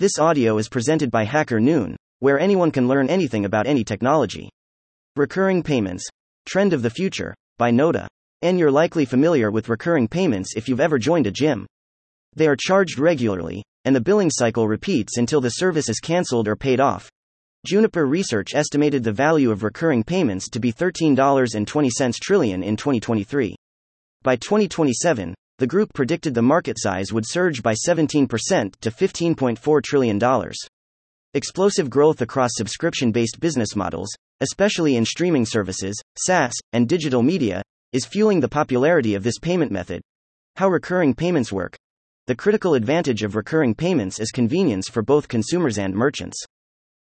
This audio is presented by Hacker Noon, where anyone can learn anything about any technology. Recurring payments Trend of the Future by Noda. And you're likely familiar with recurring payments if you've ever joined a gym. They are charged regularly, and the billing cycle repeats until the service is cancelled or paid off. Juniper Research estimated the value of recurring payments to be $13.20 trillion in 2023. By 2027, the group predicted the market size would surge by 17% to $15.4 trillion. Explosive growth across subscription based business models, especially in streaming services, SaaS, and digital media, is fueling the popularity of this payment method. How recurring payments work. The critical advantage of recurring payments is convenience for both consumers and merchants.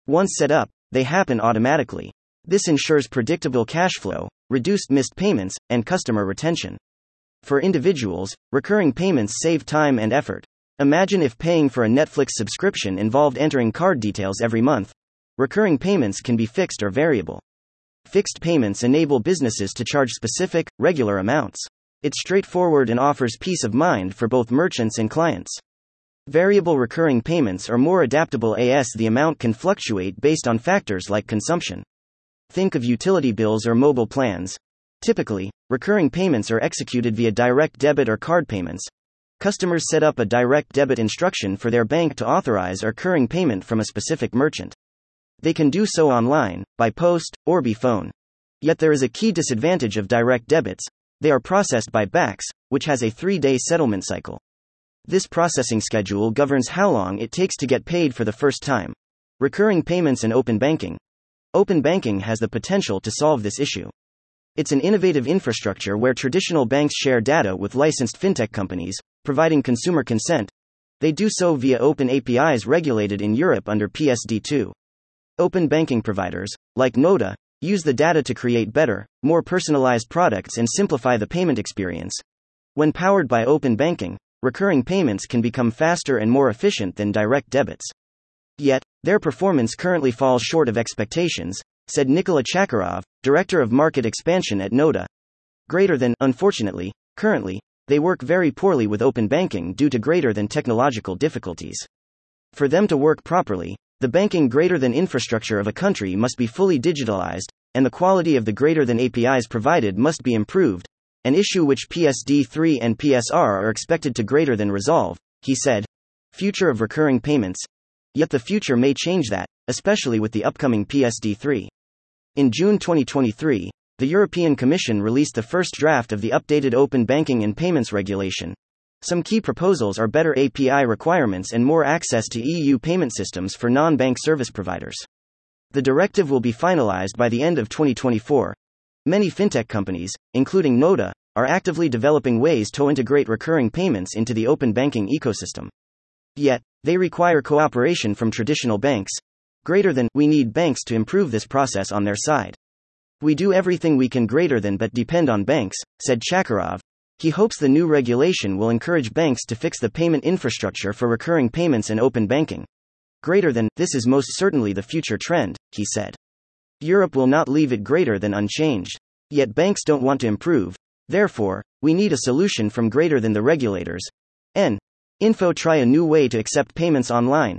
Once set up, they happen automatically. This ensures predictable cash flow, reduced missed payments, and customer retention. For individuals, recurring payments save time and effort. Imagine if paying for a Netflix subscription involved entering card details every month. Recurring payments can be fixed or variable. Fixed payments enable businesses to charge specific, regular amounts. It's straightforward and offers peace of mind for both merchants and clients. Variable recurring payments are more adaptable as the amount can fluctuate based on factors like consumption. Think of utility bills or mobile plans. Typically, recurring payments are executed via direct debit or card payments. Customers set up a direct debit instruction for their bank to authorize a recurring payment from a specific merchant. They can do so online, by post, or by phone. Yet there is a key disadvantage of direct debits they are processed by BACS, which has a three day settlement cycle. This processing schedule governs how long it takes to get paid for the first time. Recurring payments and open banking. Open banking has the potential to solve this issue. It's an innovative infrastructure where traditional banks share data with licensed fintech companies, providing consumer consent. They do so via open APIs regulated in Europe under PSD2. Open banking providers, like Noda, use the data to create better, more personalized products and simplify the payment experience. When powered by open banking, recurring payments can become faster and more efficient than direct debits. Yet, their performance currently falls short of expectations, said Nikola Chakarov, director of market expansion at Noda. Greater than, unfortunately, currently, they work very poorly with open banking due to greater than technological difficulties. For them to work properly, the banking greater than infrastructure of a country must be fully digitalized, and the quality of the greater than APIs provided must be improved, an issue which PSD 3 and PSR are expected to greater than resolve, he said. Future of recurring payments. Yet the future may change that, especially with the upcoming PSD 3. In June 2023, the European Commission released the first draft of the updated Open Banking and Payments Regulation. Some key proposals are better API requirements and more access to EU payment systems for non bank service providers. The directive will be finalized by the end of 2024. Many fintech companies, including Noda, are actively developing ways to integrate recurring payments into the open banking ecosystem. Yet, they require cooperation from traditional banks, Greater than, we need banks to improve this process on their side. We do everything we can greater than but depend on banks, said Chakarov. He hopes the new regulation will encourage banks to fix the payment infrastructure for recurring payments and open banking. Greater than, this is most certainly the future trend, he said. Europe will not leave it greater than unchanged. Yet banks don't want to improve. Therefore, we need a solution from greater than the regulators. N. Info try a new way to accept payments online.